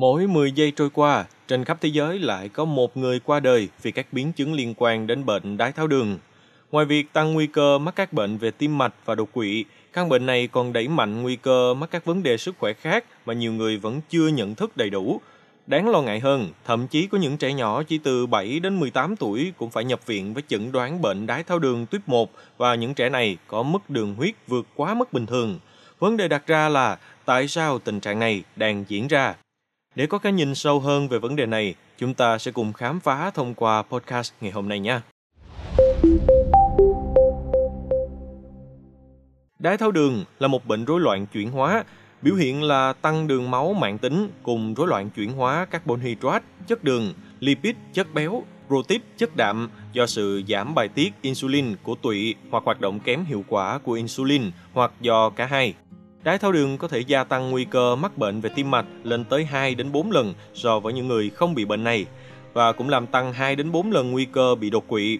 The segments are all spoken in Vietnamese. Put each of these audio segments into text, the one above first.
Mỗi 10 giây trôi qua, trên khắp thế giới lại có một người qua đời vì các biến chứng liên quan đến bệnh đái tháo đường. Ngoài việc tăng nguy cơ mắc các bệnh về tim mạch và đột quỵ, căn bệnh này còn đẩy mạnh nguy cơ mắc các vấn đề sức khỏe khác mà nhiều người vẫn chưa nhận thức đầy đủ. Đáng lo ngại hơn, thậm chí có những trẻ nhỏ chỉ từ 7 đến 18 tuổi cũng phải nhập viện với chẩn đoán bệnh đái tháo đường tuyếp 1 và những trẻ này có mức đường huyết vượt quá mức bình thường. Vấn đề đặt ra là tại sao tình trạng này đang diễn ra? Để có cái nhìn sâu hơn về vấn đề này, chúng ta sẽ cùng khám phá thông qua podcast ngày hôm nay nha. Đái tháo đường là một bệnh rối loạn chuyển hóa, biểu hiện là tăng đường máu mạng tính cùng rối loạn chuyển hóa carbon hydrate, chất đường, lipid, chất béo, protein, chất đạm do sự giảm bài tiết insulin của tụy hoặc hoạt động kém hiệu quả của insulin hoặc do cả hai. Đái tháo đường có thể gia tăng nguy cơ mắc bệnh về tim mạch lên tới 2 đến 4 lần so với những người không bị bệnh này và cũng làm tăng 2 đến 4 lần nguy cơ bị đột quỵ.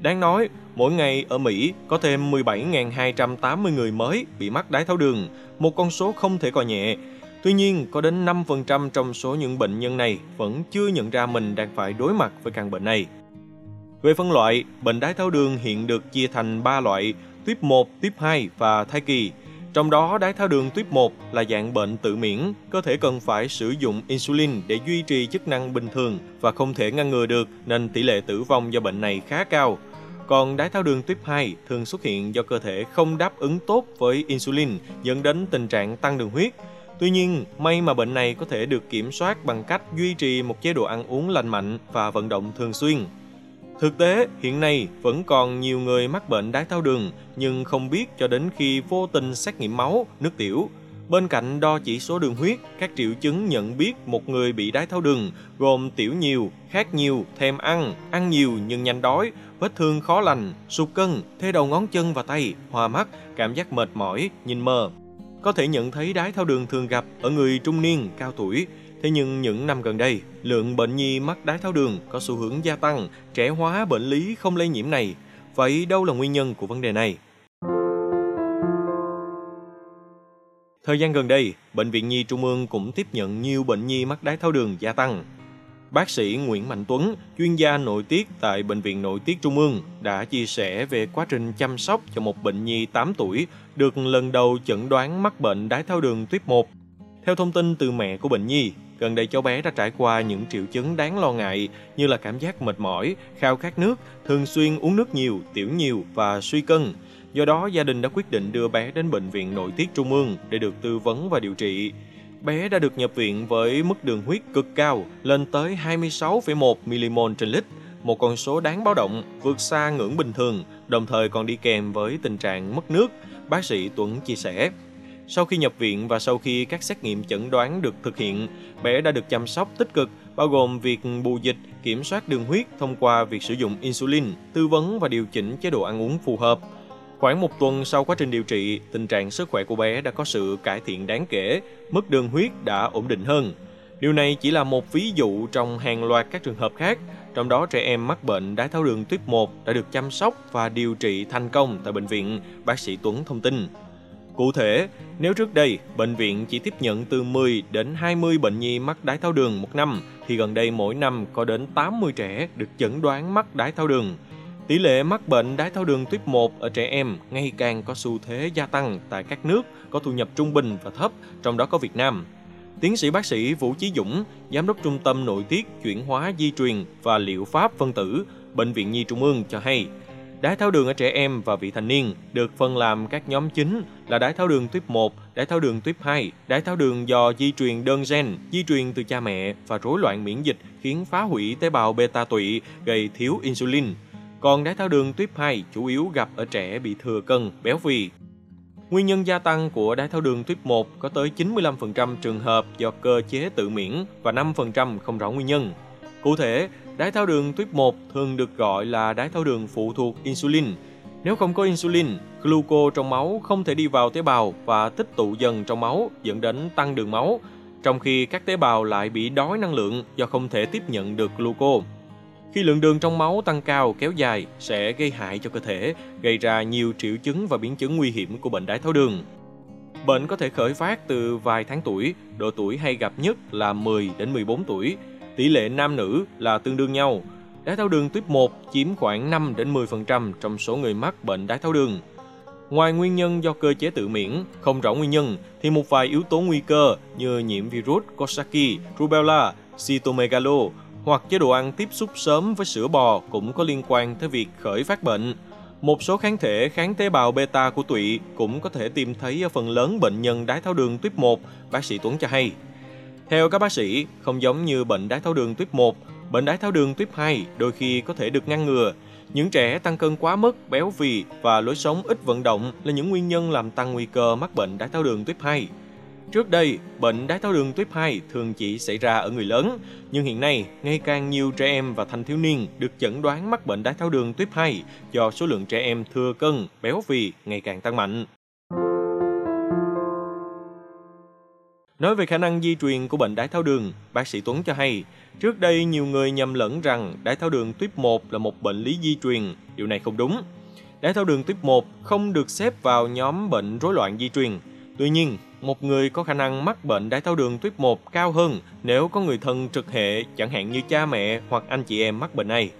Đáng nói, mỗi ngày ở Mỹ có thêm 17.280 người mới bị mắc đái tháo đường, một con số không thể coi nhẹ. Tuy nhiên, có đến 5% trong số những bệnh nhân này vẫn chưa nhận ra mình đang phải đối mặt với căn bệnh này. Về phân loại, bệnh đái tháo đường hiện được chia thành 3 loại, tuyếp 1, tuyếp 2 và thai kỳ. Trong đó, đái tháo đường tuyếp 1 là dạng bệnh tự miễn, cơ thể cần phải sử dụng insulin để duy trì chức năng bình thường và không thể ngăn ngừa được nên tỷ lệ tử vong do bệnh này khá cao. Còn đái tháo đường tuyếp 2 thường xuất hiện do cơ thể không đáp ứng tốt với insulin dẫn đến tình trạng tăng đường huyết. Tuy nhiên, may mà bệnh này có thể được kiểm soát bằng cách duy trì một chế độ ăn uống lành mạnh và vận động thường xuyên. Thực tế, hiện nay vẫn còn nhiều người mắc bệnh đái tháo đường nhưng không biết cho đến khi vô tình xét nghiệm máu, nước tiểu. Bên cạnh đo chỉ số đường huyết, các triệu chứng nhận biết một người bị đái tháo đường gồm tiểu nhiều, khát nhiều, thèm ăn, ăn nhiều nhưng nhanh đói, vết thương khó lành, sụt cân, thê đầu ngón chân và tay, hoa mắt, cảm giác mệt mỏi, nhìn mờ. Có thể nhận thấy đái tháo đường thường gặp ở người trung niên, cao tuổi, Thế nhưng những năm gần đây, lượng bệnh nhi mắc đái tháo đường có xu hướng gia tăng, trẻ hóa bệnh lý không lây nhiễm này. Vậy đâu là nguyên nhân của vấn đề này? Thời gian gần đây, Bệnh viện Nhi Trung ương cũng tiếp nhận nhiều bệnh nhi mắc đái tháo đường gia tăng. Bác sĩ Nguyễn Mạnh Tuấn, chuyên gia nội tiết tại Bệnh viện Nội tiết Trung ương, đã chia sẻ về quá trình chăm sóc cho một bệnh nhi 8 tuổi được lần đầu chẩn đoán mắc bệnh đái tháo đường tuyếp 1. Theo thông tin từ mẹ của bệnh nhi, Gần đây cháu bé đã trải qua những triệu chứng đáng lo ngại như là cảm giác mệt mỏi, khao khát nước, thường xuyên uống nước nhiều, tiểu nhiều và suy cân. Do đó, gia đình đã quyết định đưa bé đến Bệnh viện Nội tiết Trung ương để được tư vấn và điều trị. Bé đã được nhập viện với mức đường huyết cực cao, lên tới 26,1 mmol trên lít, một con số đáng báo động, vượt xa ngưỡng bình thường, đồng thời còn đi kèm với tình trạng mất nước, bác sĩ Tuấn chia sẻ. Sau khi nhập viện và sau khi các xét nghiệm chẩn đoán được thực hiện, bé đã được chăm sóc tích cực, bao gồm việc bù dịch, kiểm soát đường huyết thông qua việc sử dụng insulin, tư vấn và điều chỉnh chế độ ăn uống phù hợp. Khoảng một tuần sau quá trình điều trị, tình trạng sức khỏe của bé đã có sự cải thiện đáng kể, mức đường huyết đã ổn định hơn. Điều này chỉ là một ví dụ trong hàng loạt các trường hợp khác, trong đó trẻ em mắc bệnh đái tháo đường tuyếp 1 đã được chăm sóc và điều trị thành công tại bệnh viện, bác sĩ Tuấn thông tin. Cụ thể, nếu trước đây bệnh viện chỉ tiếp nhận từ 10 đến 20 bệnh nhi mắc đái tháo đường một năm, thì gần đây mỗi năm có đến 80 trẻ được chẩn đoán mắc đái tháo đường. Tỷ lệ mắc bệnh đái tháo đường tuyếp 1 ở trẻ em ngày càng có xu thế gia tăng tại các nước có thu nhập trung bình và thấp, trong đó có Việt Nam. Tiến sĩ bác sĩ Vũ Chí Dũng, Giám đốc Trung tâm Nội tiết, Chuyển hóa Di truyền và Liệu pháp phân tử, Bệnh viện Nhi Trung ương cho hay, Đái tháo đường ở trẻ em và vị thành niên được phân làm các nhóm chính là đái tháo đường tuyếp 1, đái tháo đường tuyếp 2, đái tháo đường do di truyền đơn gen, di truyền từ cha mẹ và rối loạn miễn dịch khiến phá hủy tế bào beta tụy gây thiếu insulin. Còn đái tháo đường tuyếp 2 chủ yếu gặp ở trẻ bị thừa cân, béo phì. Nguyên nhân gia tăng của đái tháo đường tuyếp 1 có tới 95% trường hợp do cơ chế tự miễn và 5% không rõ nguyên nhân. Cụ thể, Đái tháo đường tuyếp 1 thường được gọi là đái tháo đường phụ thuộc insulin. Nếu không có insulin, gluco trong máu không thể đi vào tế bào và tích tụ dần trong máu dẫn đến tăng đường máu, trong khi các tế bào lại bị đói năng lượng do không thể tiếp nhận được gluco. Khi lượng đường trong máu tăng cao kéo dài sẽ gây hại cho cơ thể, gây ra nhiều triệu chứng và biến chứng nguy hiểm của bệnh đái tháo đường. Bệnh có thể khởi phát từ vài tháng tuổi, độ tuổi hay gặp nhất là 10 đến 14 tuổi. Tỷ lệ nam nữ là tương đương nhau. Đái tháo đường tuyếp 1 chiếm khoảng 5 đến 10% trong số người mắc bệnh đái tháo đường. Ngoài nguyên nhân do cơ chế tự miễn, không rõ nguyên nhân, thì một vài yếu tố nguy cơ như nhiễm virus Coxsackie, rubella, cytomegalo hoặc chế độ ăn tiếp xúc sớm với sữa bò cũng có liên quan tới việc khởi phát bệnh. Một số kháng thể kháng tế bào beta của tụy cũng có thể tìm thấy ở phần lớn bệnh nhân đái tháo đường tuyếp 1, bác sĩ Tuấn cho hay. Theo các bác sĩ, không giống như bệnh đái tháo đường tuyếp 1, bệnh đái tháo đường tuyếp 2 đôi khi có thể được ngăn ngừa. Những trẻ tăng cân quá mức, béo phì và lối sống ít vận động là những nguyên nhân làm tăng nguy cơ mắc bệnh đái tháo đường tuyếp 2. Trước đây, bệnh đái tháo đường tuyếp 2 thường chỉ xảy ra ở người lớn, nhưng hiện nay, ngày càng nhiều trẻ em và thanh thiếu niên được chẩn đoán mắc bệnh đái tháo đường tuyếp 2 do số lượng trẻ em thừa cân, béo phì ngày càng tăng mạnh. Nói về khả năng di truyền của bệnh đái tháo đường, bác sĩ Tuấn cho hay, trước đây nhiều người nhầm lẫn rằng đái tháo đường tuyếp 1 là một bệnh lý di truyền. Điều này không đúng. Đái tháo đường tuyếp 1 không được xếp vào nhóm bệnh rối loạn di truyền. Tuy nhiên, một người có khả năng mắc bệnh đái tháo đường tuyếp 1 cao hơn nếu có người thân trực hệ, chẳng hạn như cha mẹ hoặc anh chị em mắc bệnh này.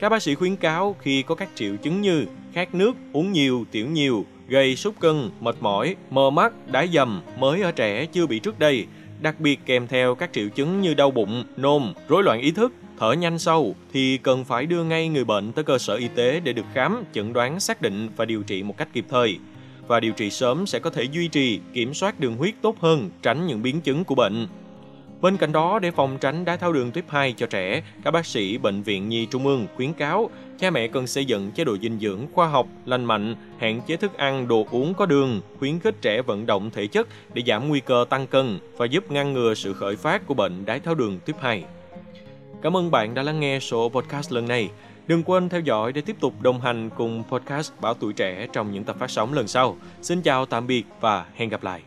Các bác sĩ khuyến cáo khi có các triệu chứng như khát nước, uống nhiều, tiểu nhiều, gây sút cân, mệt mỏi, mờ mắt, đái dầm mới ở trẻ chưa bị trước đây, đặc biệt kèm theo các triệu chứng như đau bụng, nôn, rối loạn ý thức, thở nhanh sâu thì cần phải đưa ngay người bệnh tới cơ sở y tế để được khám, chẩn đoán, xác định và điều trị một cách kịp thời. Và điều trị sớm sẽ có thể duy trì, kiểm soát đường huyết tốt hơn, tránh những biến chứng của bệnh. Bên cạnh đó, để phòng tránh đái tháo đường tuyếp 2 cho trẻ, các bác sĩ Bệnh viện Nhi Trung ương khuyến cáo cha mẹ cần xây dựng chế độ dinh dưỡng khoa học, lành mạnh, hạn chế thức ăn, đồ uống có đường, khuyến khích trẻ vận động thể chất để giảm nguy cơ tăng cân và giúp ngăn ngừa sự khởi phát của bệnh đái tháo đường tuyếp 2. Cảm ơn bạn đã lắng nghe số podcast lần này. Đừng quên theo dõi để tiếp tục đồng hành cùng podcast Bảo Tuổi Trẻ trong những tập phát sóng lần sau. Xin chào tạm biệt và hẹn gặp lại.